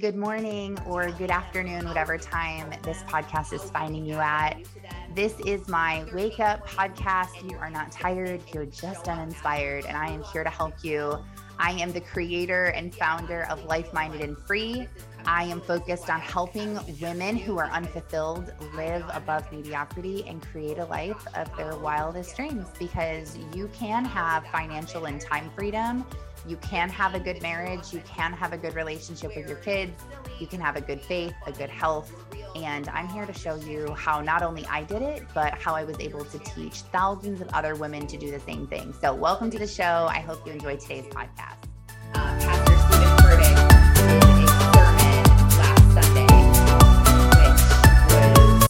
Good morning or good afternoon, whatever time this podcast is finding you at. This is my wake up podcast. You are not tired, you're just uninspired, and I am here to help you. I am the creator and founder of Life Minded and Free. I am focused on helping women who are unfulfilled live above mediocrity and create a life of their wildest dreams because you can have financial and time freedom you can have a good marriage, you can have a good relationship with your kids, you can have a good faith, a good health. And I'm here to show you how not only I did it, but how I was able to teach thousands of other women to do the same thing. So, welcome to the show. I hope you enjoyed today's podcast. Pastor Stephen did a sermon last Sunday, which was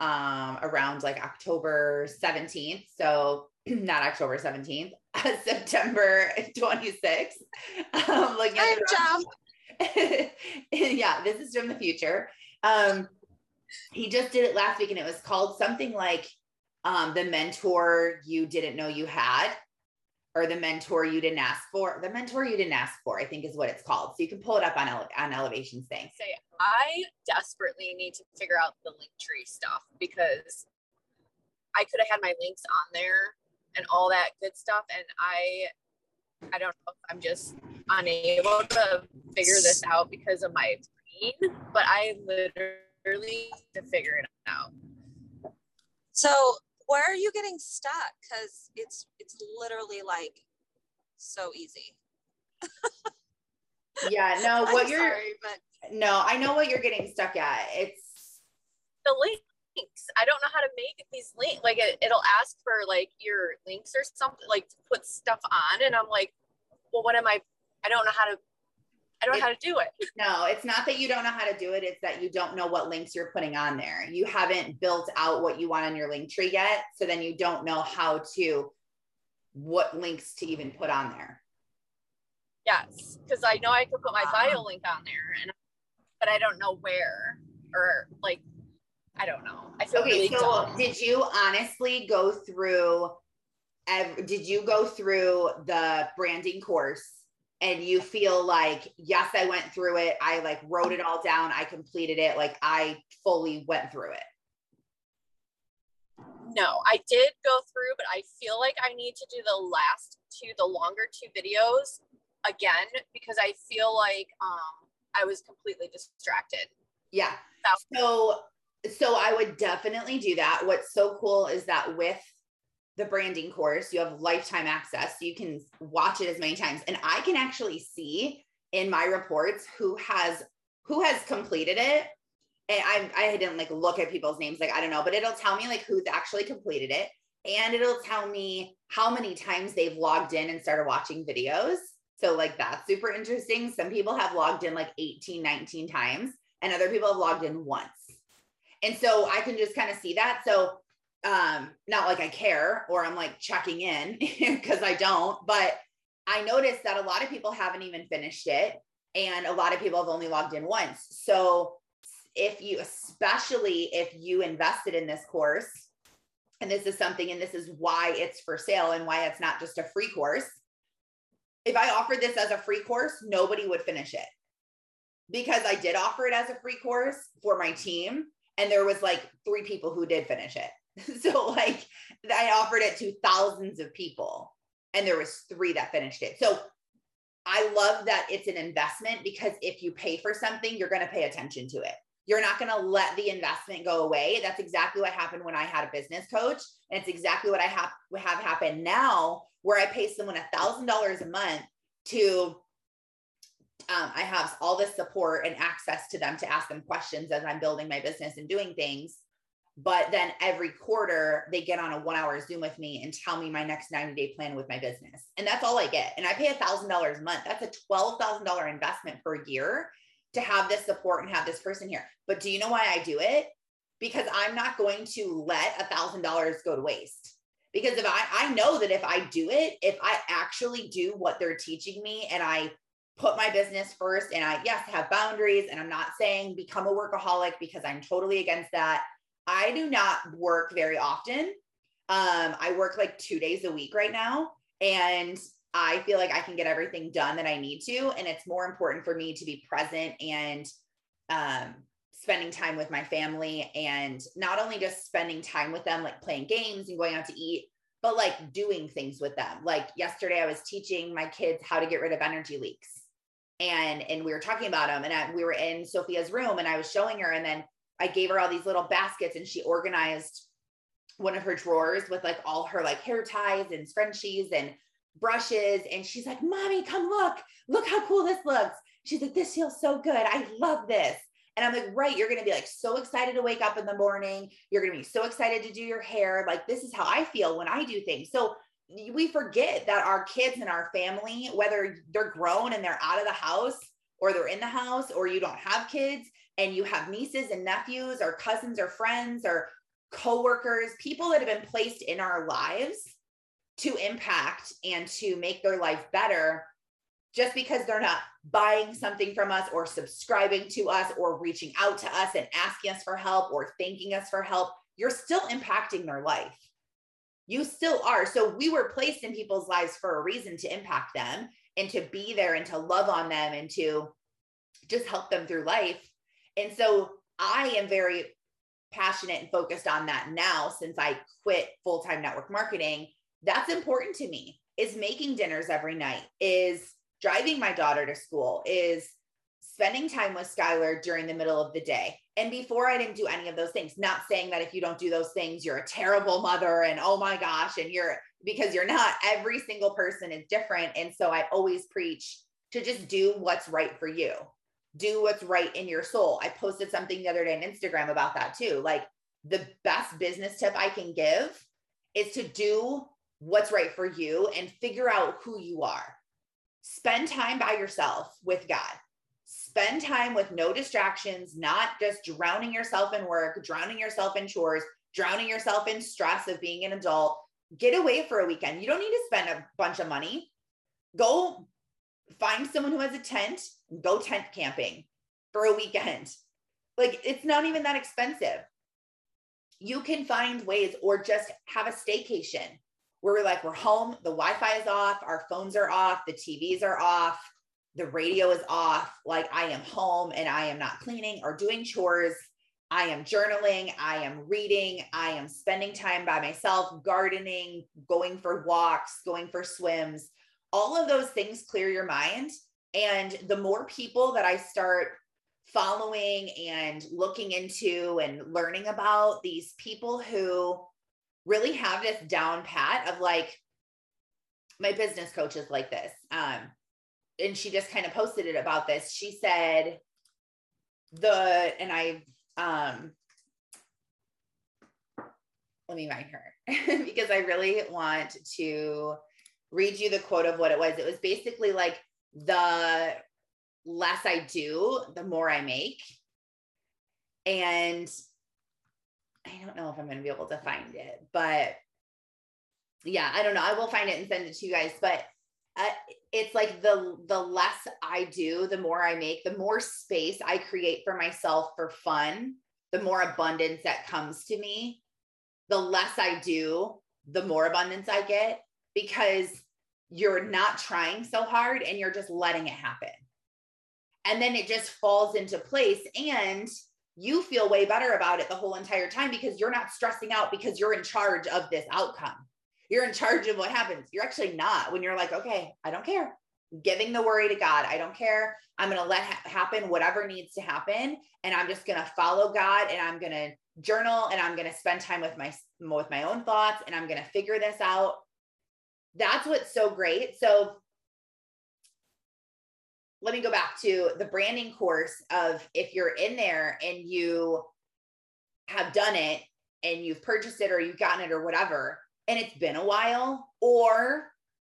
um, around like October 17th. So, not October 17th, September 26th. Um, like Hi, job. yeah, this is from the future. Um, he just did it last week and it was called something like um, the mentor you didn't know you had or the mentor you didn't ask for the mentor you didn't ask for i think is what it's called so you can pull it up on, ele- on elevations thing say i desperately need to figure out the link tree stuff because i could have had my links on there and all that good stuff. And I, I don't know if I'm just unable to figure this out because of my brain, but I literally to figure it out. So where are you getting stuck? Because it's it's literally like so easy. yeah, no, what I'm you're sorry, but no, I know what you're getting stuck at. It's the link links. I don't know how to make these links. Like it, it'll ask for like your links or something, like to put stuff on. And I'm like, well, what am I? I don't know how to. I don't know how to do it. No, it's not that you don't know how to do it. It's that you don't know what links you're putting on there. You haven't built out what you want on your link tree yet. So then you don't know how to, what links to even put on there. Yes. Cause I know I could put my uh-huh. bio link on there and, but I don't know where or like I don't know. I feel okay, really so dumb. did you honestly go through did you go through the branding course and you feel like yes, I went through it. I like wrote it all down. I completed it. Like I fully went through it. No, I did go through, but I feel like I need to do the last two, the longer two videos again because I feel like um I was completely distracted. Yeah. So so I would definitely do that. What's so cool is that with the branding course, you have lifetime access. So you can watch it as many times. And I can actually see in my reports who has who has completed it. And I I didn't like look at people's names, like I don't know, but it'll tell me like who's actually completed it. And it'll tell me how many times they've logged in and started watching videos. So like that's super interesting. Some people have logged in like 18, 19 times, and other people have logged in once. And so I can just kind of see that. So um not like I care or I'm like checking in because I don't, but I noticed that a lot of people haven't even finished it and a lot of people have only logged in once. So if you especially if you invested in this course and this is something and this is why it's for sale and why it's not just a free course. If I offered this as a free course, nobody would finish it. Because I did offer it as a free course for my team, and there was like three people who did finish it. So like i offered it to thousands of people and there was three that finished it. So i love that it's an investment because if you pay for something you're going to pay attention to it. You're not going to let the investment go away. That's exactly what happened when i had a business coach and it's exactly what i have have happened now where i pay someone a thousand dollars a month to um, I have all this support and access to them to ask them questions as I'm building my business and doing things. But then every quarter, they get on a one hour Zoom with me and tell me my next 90 day plan with my business. And that's all I get. And I pay a $1,000 a month. That's a $12,000 investment per year to have this support and have this person here. But do you know why I do it? Because I'm not going to let a $1,000 go to waste. Because if I, I know that if I do it, if I actually do what they're teaching me and I put my business first and I, yes, have boundaries. And I'm not saying become a workaholic because I'm totally against that. I do not work very often. Um, I work like two days a week right now. And I feel like I can get everything done that I need to. And it's more important for me to be present and um, spending time with my family and not only just spending time with them, like playing games and going out to eat, but like doing things with them. Like yesterday, I was teaching my kids how to get rid of energy leaks. And, and we were talking about them and I, we were in Sophia's room and I was showing her and then I gave her all these little baskets and she organized one of her drawers with like all her like hair ties and scrunchies and brushes. And she's like, Mommy, come look. Look how cool this looks. She's like, This feels so good. I love this. And I'm like, right, you're to be like so excited to wake up in the morning. You're to be so excited to do your hair. Like, this is how I feel when I do things. So we forget that our kids and our family, whether they're grown and they're out of the house or they're in the house or you don't have kids and you have nieces and nephews or cousins or friends or coworkers, people that have been placed in our lives to impact and to make their life better just because they're not buying something from us or subscribing to us or reaching out to us and asking us for help or thanking us for help, you're still impacting their life. You still are. So we were placed in people's lives for a reason to impact them and to be there and to love on them and to just help them through life. And so I am very passionate and focused on that now since I quit full time network marketing. That's important to me is making dinners every night, is driving my daughter to school, is spending time with Skylar during the middle of the day. And before I didn't do any of those things, not saying that if you don't do those things, you're a terrible mother and oh my gosh, and you're because you're not. Every single person is different. And so I always preach to just do what's right for you do what's right in your soul. I posted something the other day on Instagram about that too. Like the best business tip I can give is to do what's right for you and figure out who you are. Spend time by yourself with God. Spend time with no distractions, not just drowning yourself in work, drowning yourself in chores, drowning yourself in stress of being an adult. Get away for a weekend. You don't need to spend a bunch of money. Go find someone who has a tent, go tent camping for a weekend. Like it's not even that expensive. You can find ways or just have a staycation where we're like, we're home, the Wi Fi is off, our phones are off, the TVs are off, the radio is off. Like I am home and I am not cleaning or doing chores. I am journaling, I am reading, I am spending time by myself, gardening, going for walks, going for swims all of those things clear your mind. And the more people that I start following and looking into and learning about these people who really have this down pat of like, my business coach is like this. Um, and she just kind of posted it about this. She said, the, and I, um, let me find her because I really want to read you the quote of what it was. It was basically like the less I do, the more I make. And I don't know if I'm going to be able to find it, but yeah, I don't know. I will find it and send it to you guys, but uh, it's like the the less I do, the more I make, the more space I create for myself for fun, the more abundance that comes to me. The less I do, the more abundance I get because you're not trying so hard and you're just letting it happen. And then it just falls into place and you feel way better about it the whole entire time because you're not stressing out because you're in charge of this outcome. You're in charge of what happens. You're actually not when you're like, okay, I don't care. Giving the worry to God. I don't care. I'm going to let ha- happen whatever needs to happen and I'm just going to follow God and I'm going to journal and I'm going to spend time with my with my own thoughts and I'm going to figure this out that's what's so great. So let me go back to the branding course of if you're in there and you have done it and you've purchased it or you've gotten it or whatever, and it's been a while, or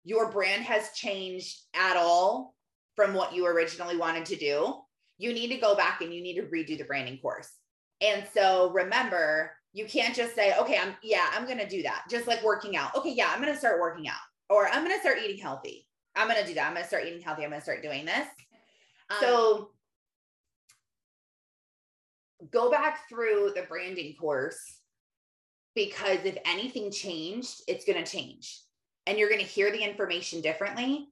your brand has changed at all from what you originally wanted to do, you need to go back and you need to redo the branding course. And so remember, you can't just say, okay, I'm, yeah, I'm going to do that. Just like working out. Okay, yeah, I'm going to start working out or I'm going to start eating healthy. I'm going to do that. I'm going to start eating healthy. I'm going to start doing this. Um, so go back through the branding course because if anything changed, it's going to change. and you're going to hear the information differently.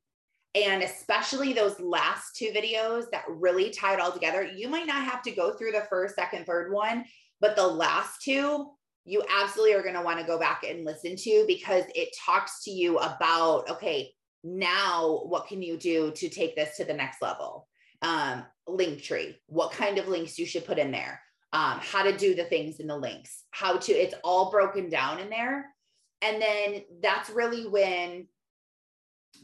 And especially those last two videos that really tie it all together, you might not have to go through the first, second, third one, but the last two, you absolutely are going to want to go back and listen to because it talks to you about, okay, now what can you do to take this to the next level? Um, link tree, what kind of links you should put in there, um, how to do the things in the links, how to, it's all broken down in there. And then that's really when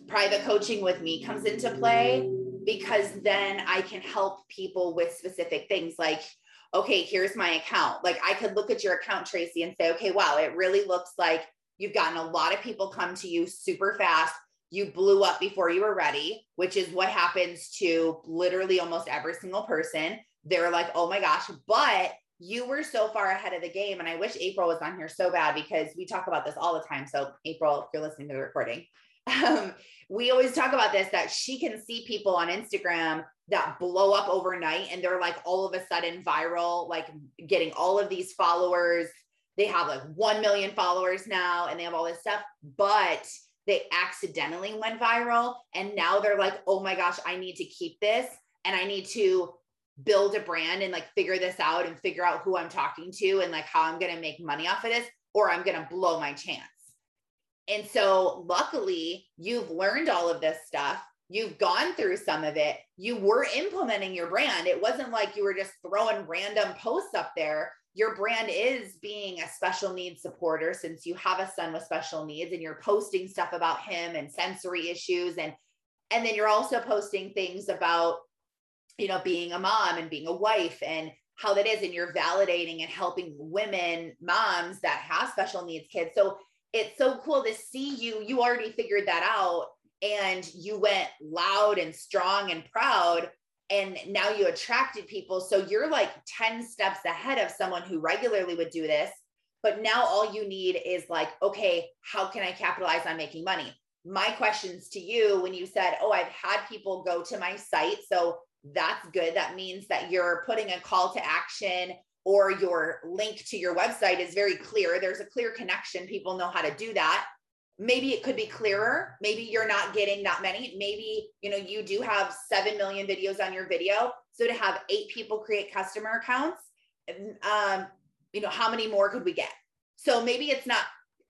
private coaching with me comes into play because then I can help people with specific things like, okay, here's my account. Like I could look at your account, Tracy, and say, okay, wow, it really looks like you've gotten a lot of people come to you super fast. You blew up before you were ready, which is what happens to literally almost every single person. They're like, oh my gosh, but you were so far ahead of the game. And I wish April was on here so bad because we talk about this all the time. So, April, if you're listening to the recording, um, we always talk about this that she can see people on Instagram that blow up overnight and they're like all of a sudden viral, like getting all of these followers. They have like 1 million followers now and they have all this stuff, but they accidentally went viral. And now they're like, oh my gosh, I need to keep this and I need to build a brand and like figure this out and figure out who I'm talking to and like how I'm going to make money off of this or I'm going to blow my chance. And so, luckily, you've learned all of this stuff. You've gone through some of it. You were implementing your brand. It wasn't like you were just throwing random posts up there. Your brand is being a special needs supporter since you have a son with special needs and you're posting stuff about him and sensory issues and and then you're also posting things about you know being a mom and being a wife and how that is and you're validating and helping women moms that have special needs kids so it's so cool to see you. You already figured that out and you went loud and strong and proud. And now you attracted people. So you're like 10 steps ahead of someone who regularly would do this. But now all you need is like, okay, how can I capitalize on making money? My questions to you when you said, oh, I've had people go to my site. So that's good. That means that you're putting a call to action or your link to your website is very clear. There's a clear connection. People know how to do that. Maybe it could be clearer. Maybe you're not getting that many. Maybe, you know, you do have 7 million videos on your video. So to have eight people create customer accounts, um, you know, how many more could we get? So maybe it's not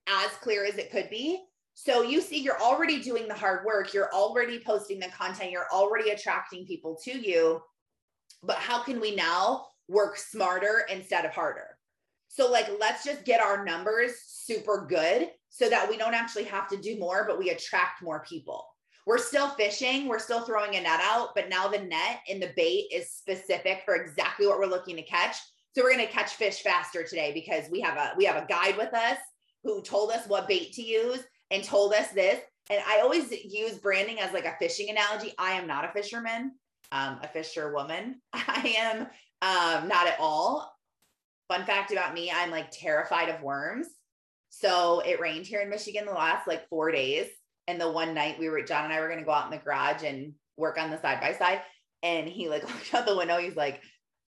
as clear as it could be. So you see, you're already doing the hard work. You're already posting the content. You're already attracting people to you. But how can we now work smarter instead of harder. So, like, let's just get our numbers super good so that we don't actually have to do more, but we attract more people. We're still fishing, we're still throwing a net out, but now the net and the bait is specific for exactly what we're looking to catch. So we're going to catch fish faster today because we have a we have a guide with us who told us what bait to use and told us this. And I always use branding as like a fishing analogy. I am not a fisherman, um, a fisherwoman. I am um, not at all. Fun fact about me, I'm like terrified of worms. So it rained here in Michigan the last like four days. And the one night we were, John and I were going to go out in the garage and work on the side by side. And he like looked out the window. He's like,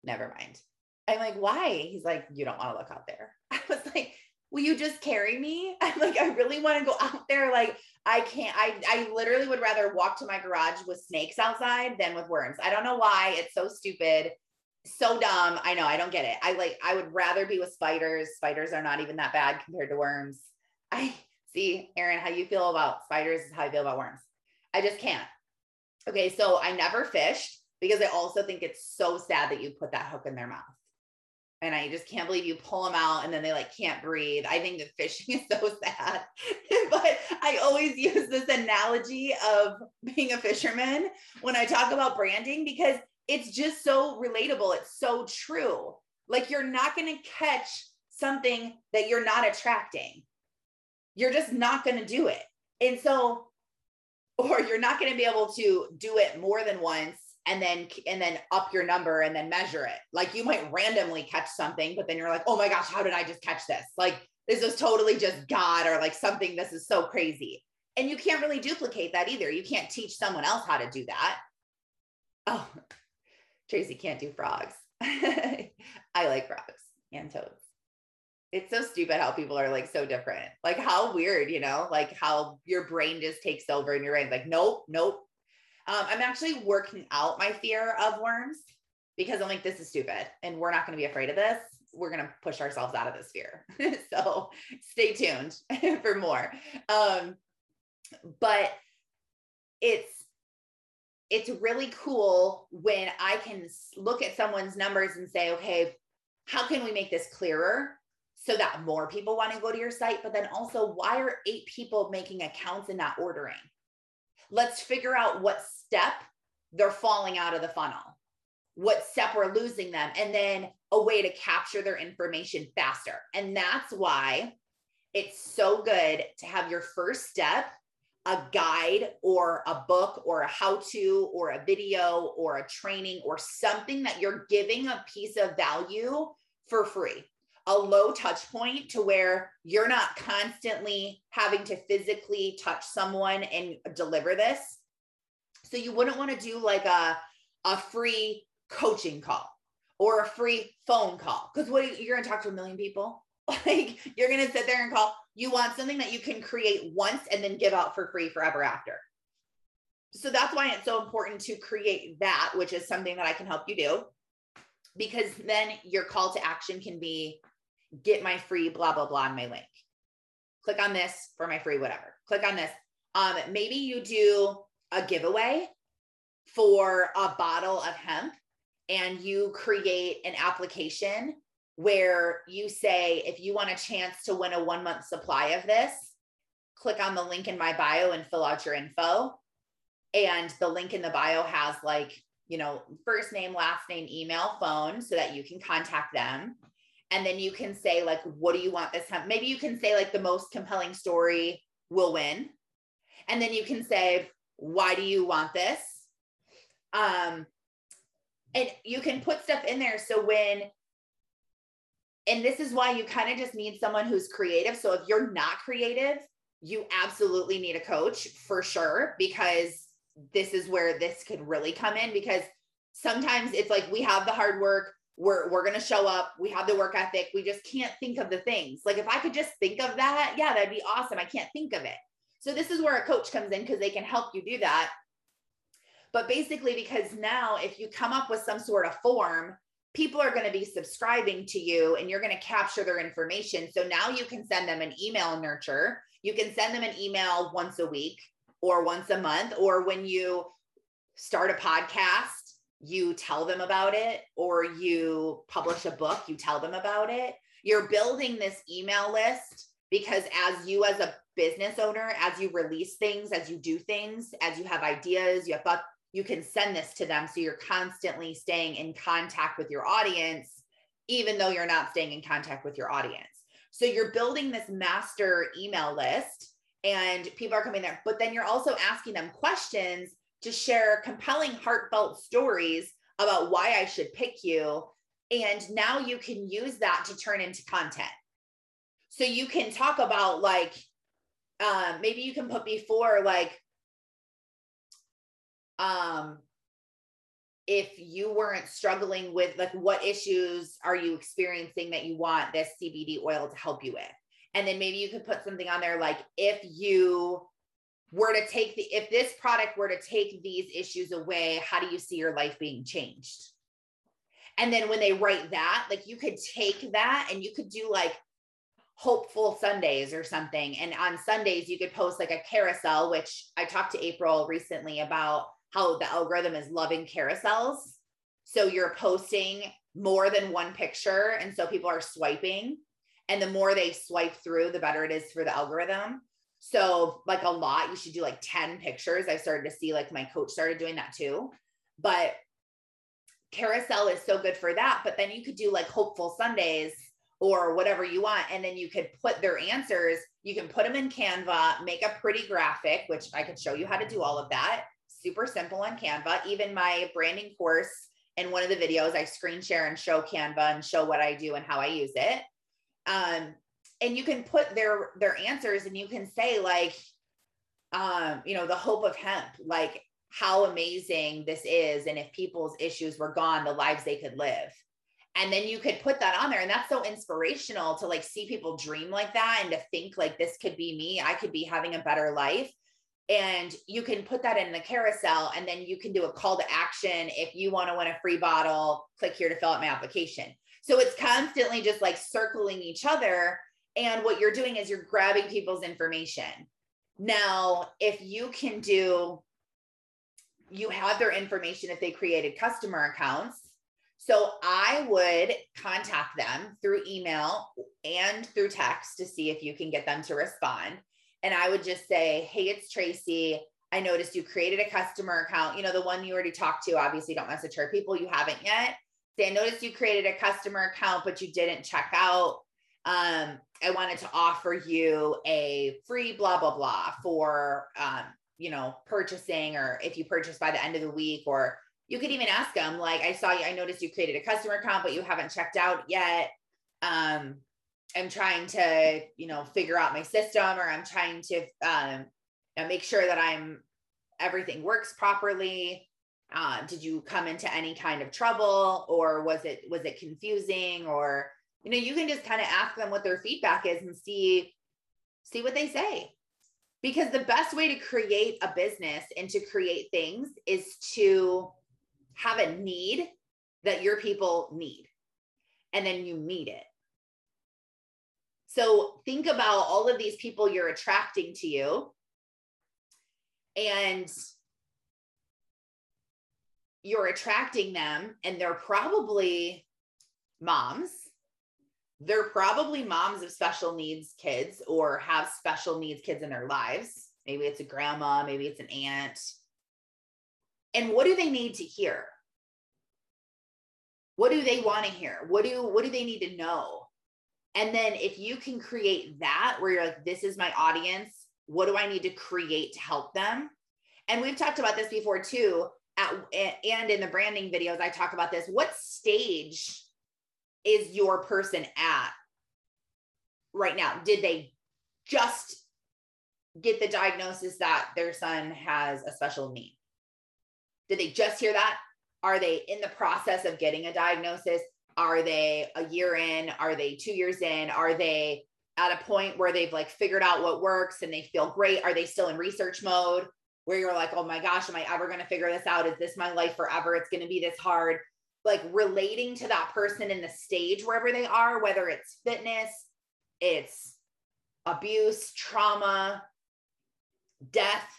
never mind. I'm like, why? He's like, you don't want to look out there. I was like, will you just carry me? Like, I really want to go out there. Like, I can't, I, I literally would rather walk to my garage with snakes outside than with worms. I don't know why. It's so stupid so dumb. I know. I don't get it. I like, I would rather be with spiders. Spiders are not even that bad compared to worms. I see, Aaron, how you feel about spiders is how I feel about worms. I just can't. Okay. So I never fished because I also think it's so sad that you put that hook in their mouth. And I just can't believe you pull them out and then they like can't breathe. I think that fishing is so sad. but I always use this analogy of being a fisherman when I talk about branding because it's just so relatable. It's so true. Like you're not going to catch something that you're not attracting. You're just not going to do it. And so, or you're not going to be able to do it more than once and then and then up your number and then measure it. Like you might randomly catch something, but then you're like, oh my gosh, how did I just catch this? Like this is totally just God or like something. This is so crazy. And you can't really duplicate that either. You can't teach someone else how to do that. Oh, Tracy can't do frogs. I like frogs and toads. it's so stupid how people are like so different. Like how weird, you know, like how your brain just takes over and your brain's like, nope, nope. Um, I'm actually working out my fear of worms because I'm like, this is stupid and we're not going to be afraid of this. We're going to push ourselves out of this fear. so stay tuned for more. Um, but it's, it's really cool when I can look at someone's numbers and say, okay, how can we make this clearer so that more people want to go to your site? But then also, why are eight people making accounts and not ordering? Let's figure out what step they're falling out of the funnel, what step we're losing them, and then a way to capture their information faster. And that's why it's so good to have your first step a guide or a book or a how to or a video or a training or something that you're giving a piece of value for free. A low touch point to where you're not constantly having to physically touch someone and deliver this. So you wouldn't want to do like a, a free coaching call or a free phone call. Because what you're going to talk to a million people. Like you're going to sit there and call. You want something that you can create once and then give out for free forever after. So that's why it's so important to create that which is something that i can help you do because then your call to action can be get my free blah blah blah on my link click on this for my free whatever click on this um maybe you do a giveaway for a bottle of hemp and you create an application where you say, if you want a chance to win a one month supply of this, click on the link in my bio and fill out your info. And the link in the bio has like, you know, first name, last name, email, phone, so that you can contact them. And then you can say, like, what do you want this time? Maybe you can say, like, the most compelling story will win. And then you can say, why do you want this? Um, and you can put stuff in there. So when and this is why you kind of just need someone who's creative. So if you're not creative, you absolutely need a coach for sure, because this is where this could really come in. Because sometimes it's like we have the hard work, we're we're gonna show up, we have the work ethic, we just can't think of the things. Like if I could just think of that, yeah, that'd be awesome. I can't think of it. So this is where a coach comes in because they can help you do that. But basically, because now if you come up with some sort of form people are going to be subscribing to you and you're going to capture their information. So now you can send them an email nurture. You can send them an email once a week or once a month, or when you start a podcast, you tell them about it, or you publish a book, you tell them about it. You're building this email list because as you, as a business owner, as you release things, as you do things, as you have ideas, you have thought, you can send this to them so you're constantly staying in contact with your audience even though you're not staying in contact with your audience so you're building this master email list and people are coming there but then you're also asking them questions to share compelling heartfelt stories about why I should pick you. And now you can use that to turn into content. So you can talk about like um, maybe you can put before like um if you weren't struggling with like what issues are you experiencing that you want this CBD oil to help you with? And then maybe you could put something on there like if you were to take the if this product were to take these issues away how do you see your life being changed and then when they write that like you could take that and you could do like hopeful Sundays or something. And on Sundays, you could post like a carousel, which I talked to April recently about how the algorithm is loving carousels. So you're posting more than one picture. And so people are swiping. And the more they swipe through, the better it is for the algorithm. So, like a lot, you should do like 10 pictures. I started to see like my coach started doing that too. But carousel is so good for that. But then you could do like hopeful Sundays or whatever you want. And then you could put their answers, you can put them in Canva, make a pretty graphic, which I could show you how to do all of that super simple on Canva. Even my branding course in one of the videos, I screen share and show Canva and show what I do and how I use it. Um, and you can put their their answers and you can say like, um, you know, the hope of hemp, like how amazing this is, and if people's issues were gone, the lives they could live. and then you could put that on there. And that's so inspirational to like see people dream like that and to think like this could be me. I could be having a better life. And you can put that in the carousel and then you can do a call to action. If you want to win a free bottle click here to fill out my application. So it's constantly just like circling each other and what you're doing is you're grabbing people's information now if you can do you have their information if they created customer accounts so I would contact them through email and through text to see if you can get them to respond. And I would just say, Hey, it's Tracy. I noticed you created a customer account. You know, the one you already talked to, obviously don't message her. People you haven't yet. Say, I noticed you created a customer account, but you didn't check out. Um, I wanted to offer you a free blah, blah, blah for, um, you know, purchasing or if you purchase by the end of the week or you could even ask them like i saw you i noticed you created a customer account but you haven't checked out yet. Um i'm trying to you know figure out my system or i'm trying to um make sure that i'm everything works properly. Uh, did you come into any kind of trouble or was it was it confusing or you know you can just kind of ask them what their feedback is and see see what they say because the best way to create a business and to create things is to have a need that your people need, and then you meet it. So think about all of these people you're attracting to you. And you're attracting them, and they're probably moms. They're probably moms of special needs kids or have special needs kids in their lives. Maybe it's a grandma, maybe it's an aunt, and what do they need to hear? What do they want to hear? What do what do they need to know? And then if you can create that where you're like this is my audience. What do i need to create to help them? And we've talked about this before too at, and in the branding videos i talk about this. What stage is your person at right now did they just get the diagnosis that their son has a special need did they just hear that? Are they in the process of getting a diagnosis? Are they a year in? Are they two years in? Are they at a point where they've like figured out what works and they feel great? Are they still in research mode where you're like, oh my gosh, am I ever going to figure this out? Is this my life forever? It's going to be this hard. Like relating to that person in the stage wherever they are, whether it's fitness, it's abuse, trauma, death,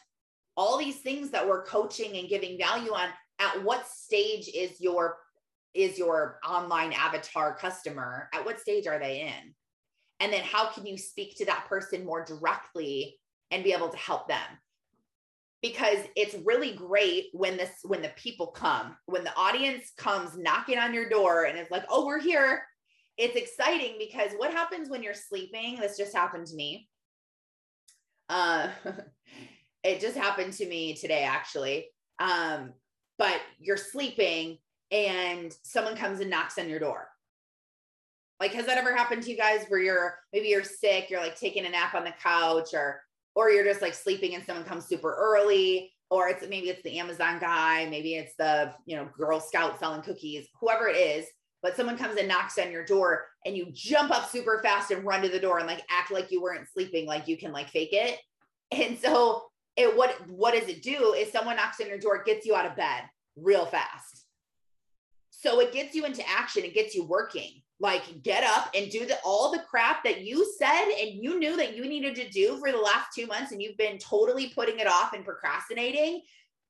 all these things that we're coaching and giving value on at what stage is your is your online avatar customer? At what stage are they in? And then how can you speak to that person more directly and be able to help them because it's really great when this when the people come when the audience comes knocking on your door and it's like oh we're here. It's exciting because what happens when you're sleeping? This just happened to me. Uh it just happened to me today actually. Um but you're sleeping and someone comes and knocks on your door. Like has that ever happened to you guys where you're maybe you're sick you're like taking a nap on the couch or or you're just like sleeping and someone comes super early or it's maybe it's the amazon guy maybe it's the you know girl scout selling cookies whoever it is but someone comes and knocks on your door and you jump up super fast and run to the door and like act like you weren't sleeping like you can like fake it and so it what what does it do is someone knocks on your door, gets you out of bed real fast. So it gets you into action, it gets you working. Like get up and do the all the crap that you said and you knew that you needed to do for the last 2 months and you've been totally putting it off and procrastinating.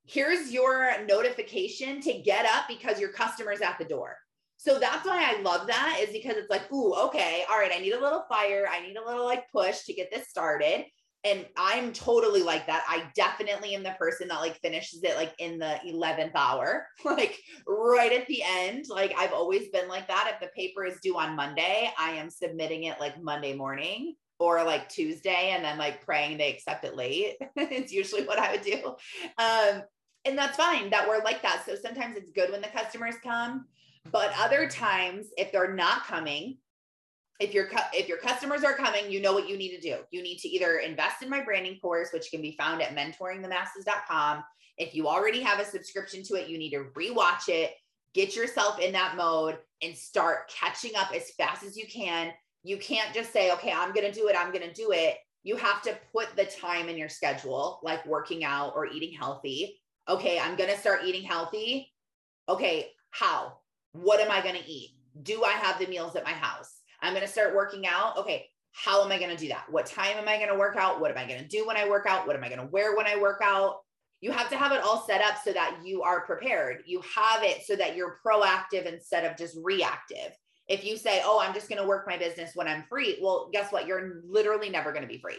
Here's your notification to get up because your customer's at the door. So that's why I love that is because it's like, ooh, okay, all right, I need a little fire. I need a little like push to get this started and I'm totally like that. I definitely am the person that like finishes it like in the 11th hour, like right at the end. Like I've always been like that. If the paper is due on Monday, I am submitting it like Monday morning or like Tuesday and then like praying they accept it late. it's usually what I would do. Um, and that's fine that we're like that. So sometimes it's good when the customers come, but other times if they're not coming, if your if your customers are coming, you know what you need to do. You need to either invest in my branding course, which can be found at mentoringthemasses.com. If you already have a subscription to it, you need to rewatch it get yourself in that mode and start catching up as fast as you can. You can't just say, okay, I'm going to do it. I'm going to do it. You have to put the time in your schedule, like working out or eating healthy. Okay, I'm going to start eating healthy. Okay, how? What am I going to eat? Do I have the meals at my house? I'm going to start working out. Okay, how am I going to do that? What time am I going to work out? What am I going to do when I work out? What am I going to wear when I work out? You have to have it all set up so that you are prepared. You have it so that you're proactive instead of just reactive. If you say, Oh, I'm just going to work my business when I'm free, well, guess what? You're literally never going to be free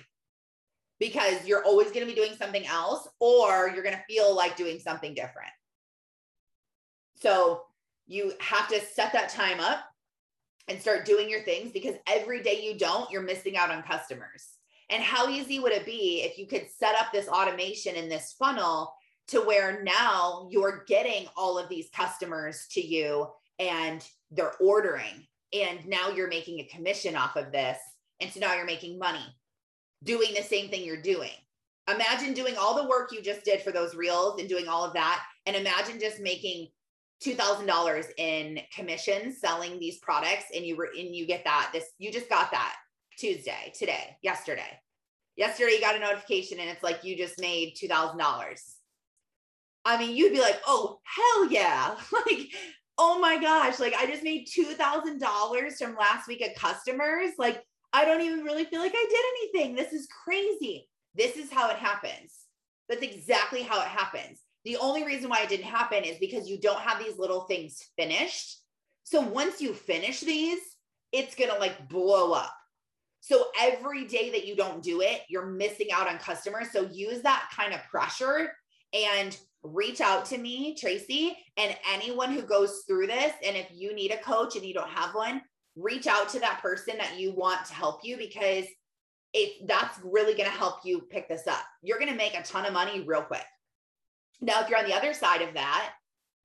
because you're always going to be doing something else or you're going to feel like doing something different. So you have to set that time up and start doing your things because every day you don't, you're missing out on customers. And how easy would it be if you could set up this automation in this funnel to where now you're getting all of these customers to you and they're ordering and now you're making a commission off of this and so now you're making money doing the same thing you're doing imagine doing all the work you just did for those reels and doing all of that and imagine just making $2000 in commissions selling these products and you were and you get that this you just got that tuesday today yesterday. Yesterday you got a notification and it's like you just made $2000 i mean you'd be like oh hell yeah. Like oh my gosh like i just made $2000 from last week of customers. Like i don't even really feel like i did anything. This is crazy. This is how it happens. That's exactly how it happens the only reason why it didn't happen is because you don't have these little things finished. So once you finish these, it's going to like blow up. So every day that you don't do it, you're missing out on customers. So use that kind of pressure and reach out to me, Tracy, and anyone who goes through this. And if you need a coach and you don't have one, reach out to that person that you want to help you because it that's really going to help you pick this up. You're going to make a ton of money real quick. Now, if you're on the other side of that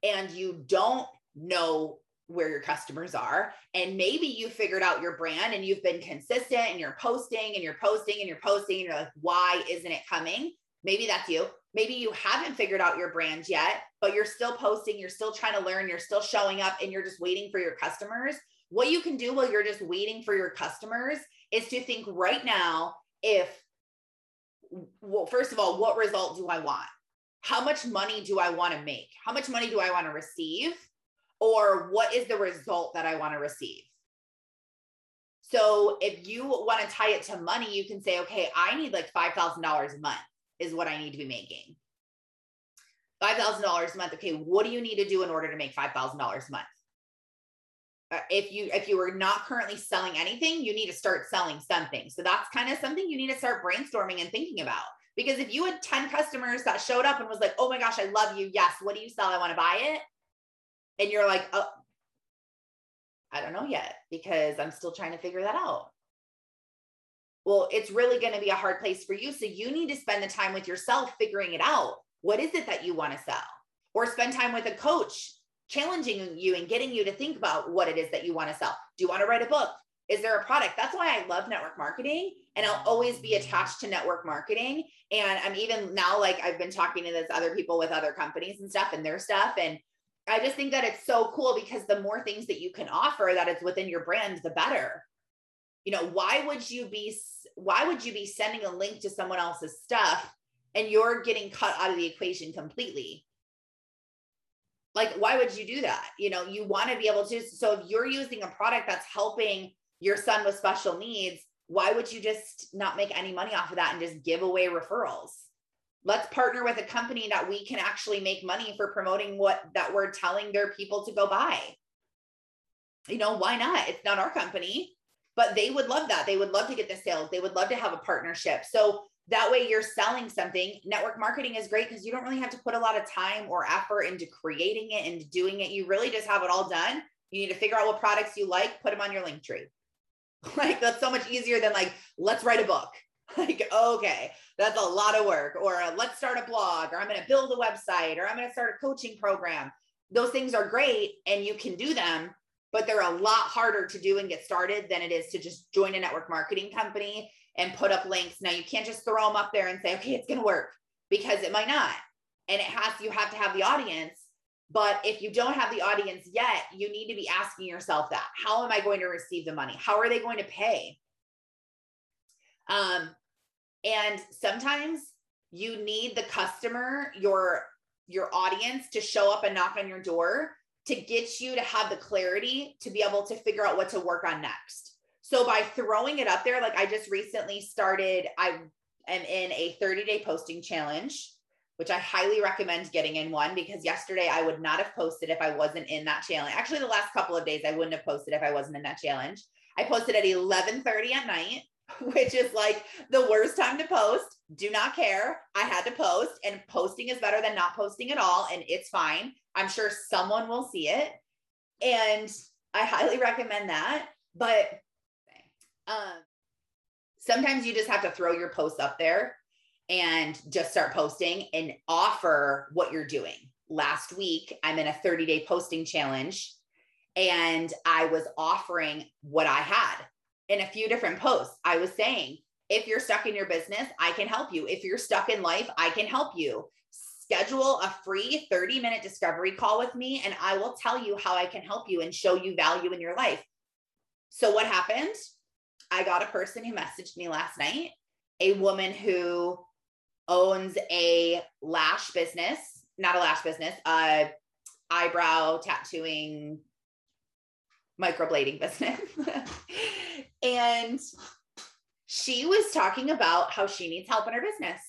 and you don't know where your customers are, and maybe you figured out your brand and you've been consistent and you're posting and you're posting and you're posting, and you're like, why isn't it coming? Maybe that's you. Maybe you haven't figured out your brand yet, but you're still posting, you're still trying to learn, you're still showing up, and you're just waiting for your customers. What you can do while you're just waiting for your customers is to think right now if, well, first of all, what result do I want? How much money do I want to make? How much money do I want to receive? Or what is the result that I want to receive? So if you want to tie it to money, you can say, okay, I need like $5,000 a month is what I need to be making. $5,000 a month. Okay, what do you need to do in order to make $5,000 a month? Uh, if you if you are not currently selling anything, you need to start selling something. So that's kind of something you need to start brainstorming and thinking about. Because if you had 10 customers that showed up and was like, oh my gosh, I love you. Yes. What do you sell? I want to buy it. And you're like, oh, I don't know yet because I'm still trying to figure that out. Well, it's really going to be a hard place for you. So you need to spend the time with yourself figuring it out. What is it that you want to sell? Or spend time with a coach challenging you and getting you to think about what it is that you want to sell. Do you want to write a book? Is there a product? That's why I love network marketing and I'll always be attached to network marketing. And I'm even now like I've been talking to this other people with other companies and stuff and their stuff. And I just think that it's so cool because the more things that you can offer that is within your brand, the better. You know, why would you be why would you be sending a link to someone else's stuff and you're getting cut out of the equation completely? Like, why would you do that? You know, you want to be able to. So, if you're using a product that's helping your son with special needs, why would you just not make any money off of that and just give away referrals? Let's partner with a company that we can actually make money for promoting what that we're telling their people to go buy. You know, why not? It's not our company, but they would love that. They would love to get the sales. They would love to have a partnership. So that way you're selling something. Network marketing is great because you don't really have to put a lot of time or effort into creating it and doing it. You really just have it all done. You need to figure out what products you like, put them on your link tree. Like that's so much easier than like, let's write a book. Like, okay, that's a lot of work. Or uh, let's start a blog, or I'm going to build a website, or I'm going to start a coaching program. Those things are great and you can do them, but they're a lot harder to do and get started than it is to just join a network marketing company and put up links. Now you can't just throw them up there and say, okay, it's going to work because it might not. And it has, you have to have the audience But if you don't have the audience yet, you need to be asking yourself that how am I going to receive the money? How are they going to pay? Um, and sometimes you need the customer, your your audience to show up and knock on your door to get you to have the clarity to be able to figure out what to work on next. So by throwing it up there, like I just recently started, I am in a 30 day posting challenge which I highly recommend getting in one because yesterday I would not have posted if I wasn't in that challenge. Actually, the last couple of days I wouldn't have posted if I wasn't in that challenge. I posted at 11:30 at night, which is like the worst time to post. Do not care. I had to post and posting is better than not posting at all and it's fine. I'm sure someone will see it. And I highly recommend that, but um sometimes you just have to throw your posts up there and just start posting and offer what you're doing. Last week, I'm in a 30 day posting challenge and I was offering what I had in a few different posts. I was saying, if you're stuck in your business, I can help you. If you're stuck in life, I can help you. Schedule a free 30 minute discovery call with me, and I will tell you how I can help you and show you value in your life. So, what happened? I got a person who messaged me last night, a woman who owns a lash business, not a lash business, uh, eyebrow tattooing, microblading business. and she was talking about how she needs help in her business.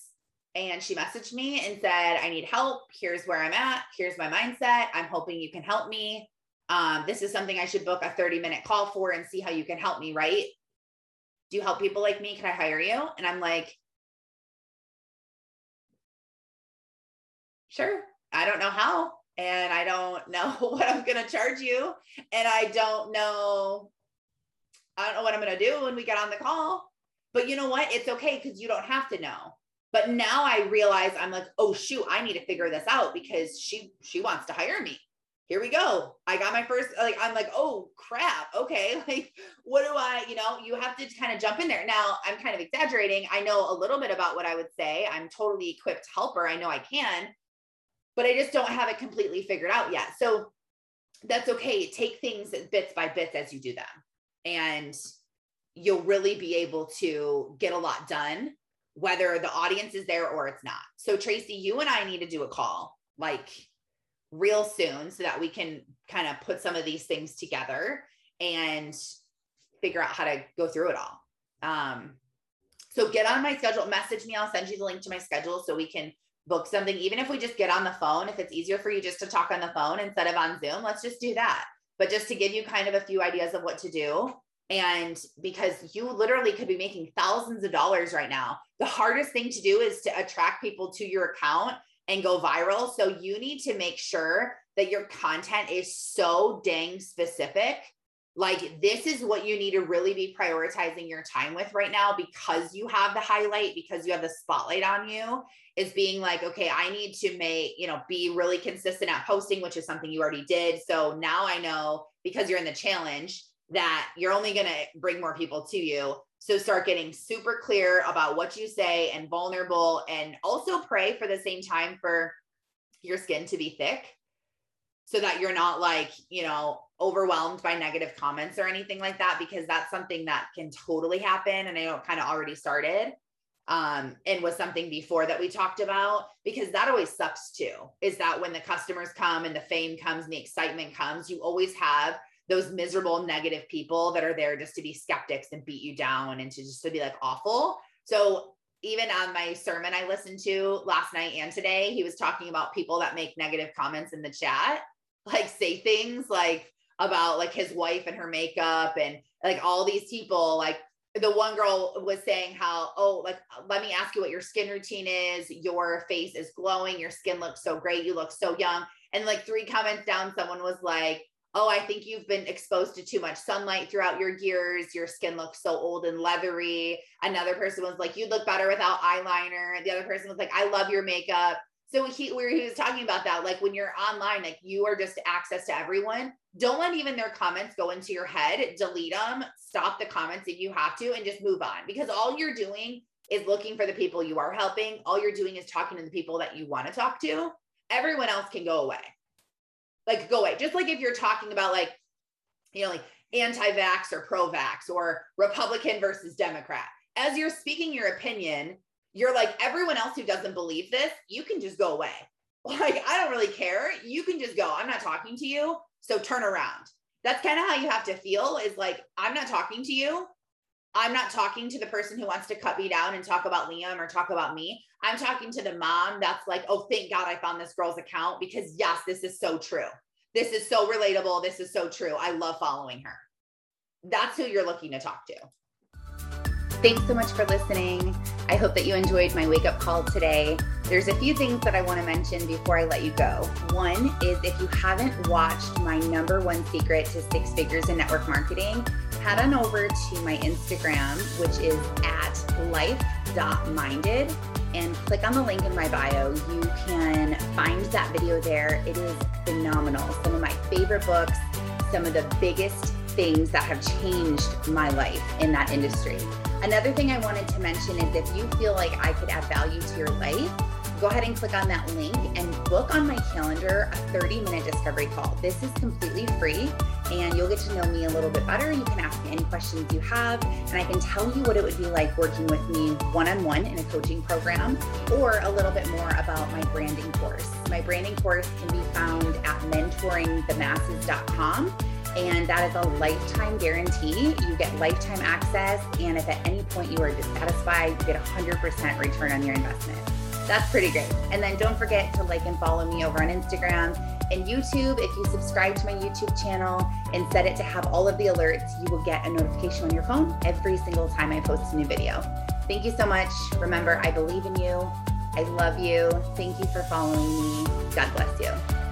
And she messaged me and said, I need help. Here's where I'm at. Here's my mindset. I'm hoping you can help me. Um, this is something I should book a 30 minute call for and see how you can help me, right? Do you help people like me? Can I hire you? And I'm like, sure, I don't know how, and I don't know what I'm going to charge you, and I don't know, I don't know what I'm going to do when we get on the call. But you know what? It's okay because you don't have to know. But now I realize I'm like, oh shoot, I need to figure this out because she she wants to hire me. Here we go. I got my first like I'm like, oh crap. Okay. Like what do I, you know, you have to kind of jump in there. Now, I'm kind of exaggerating. I know a little bit about what I would say. I'm totally equipped helper. I know I can, but I just don't have it completely figured out yet. So that's okay. Take things bits by bits as you do them. And you'll really be able to get a lot done, whether the audience is there or it's not. So, Tracy, you and I need to do a call like real soon so that we can kind of put some of these things together and figure out how to go through it all. Um, so get on my schedule, message me. I'll send you the link to my schedule so we can book something, even if we just get on the phone, if it's easier for you just to talk on the phone instead of on Zoom, let's just do that. But just to give you kind of a few ideas of what to do. And because you literally could be making thousands of dollars right now, the hardest thing to do is to attract people to your account and go viral. So you need to make sure that your content is so dang specific like this is what you need to really be prioritizing your time with right now because you have the highlight because you have the spotlight on you is being like okay i need to make you know be really consistent at posting which is something you already did. So now i know because you're in the challenge that you're only going to bring more people to you. So start getting super clear about what you say and vulnerable and also pray for the same time for your skin to be thick so that you're not like you know overwhelmed by negative comments or anything like that because that's something that can totally happen and I know it kind of already started um and was something before that we talked about because that always sucks too is that when the customers come and the fame comes and the excitement comes you always have those miserable negative people that are there just to be skeptics and beat you down and to just to be like awful. So even on my sermon I listened to last night and today, he was talking about people that make negative comments in the chat, like say things like, about like his wife and her makeup and like all these people like the one girl was saying how oh like let me ask you what your skin routine is. Your face is glowing. Your skin looks so great. You look so young. And like three comments down someone was like oh i think you've been exposed to too much sunlight throughout your years. Your skin looks so old and leathery. Another person was like you look better without eyeliner. The other person was like i love your makeup so he where he was talking about that, like when you're online, like you are just access to everyone. Don't let even their comments go into your head. Delete them. Stop the comments if you have to, and just move on. Because all you're doing is looking for the people you are helping. All you're doing is talking to the people that you want to talk to. Everyone else can go away. Like go away. Just like if you're talking about like, you know, like anti-vax or pro-vax or Republican versus Democrat. As you're speaking your opinion, you're like everyone else who doesn't believe this, you can just go away. Like I don't really care. You can just go. I'm not talking to you. So turn around. That's kind of how you have to feel is like I'm not talking to you. I'm not talking to the person who wants to cut me down and talk about Liam or talk about me. I'm talking to the mom that's like, oh, thank God I found this girl's account because, yes, this is so true. This is so relatable. This is so true. I love following her. That's who you're looking to talk to. Thanks so much for listening. I hope that you enjoyed my wake up call today. There's a few things that I want to mention before I let you go. One is if you haven't watched my number one secret to six figures in network marketing, head on over to my Instagram, which is at life.minded, and click on the link in my bio. You can find that video there. It is phenomenal. Some of my favorite books, some of the biggest things that have changed my life in that industry. Another thing I wanted to mention is if you feel like I could add value to your life, go ahead and click on that link and book on my calendar a 30 minute discovery call. This is completely free and you'll get to know me a little bit better. You can ask me any questions you have, and I can tell you what it would be like working with me one on one in a coaching program or a little bit more about my branding course. My branding course can be found at mentoringthemasses.com and that is a lifetime guarantee. You get lifetime access, and if at any point you are dissatisfied, you get 100% return on your investment. That's pretty great. And then don't forget to like and follow me over on Instagram and YouTube. If you subscribe to my YouTube channel and set it to have all of the alerts, you will get a notification on your phone every single time I post a new video. Thank you so much. Remember, I believe in you. I love you. Thank you for following me. God bless you.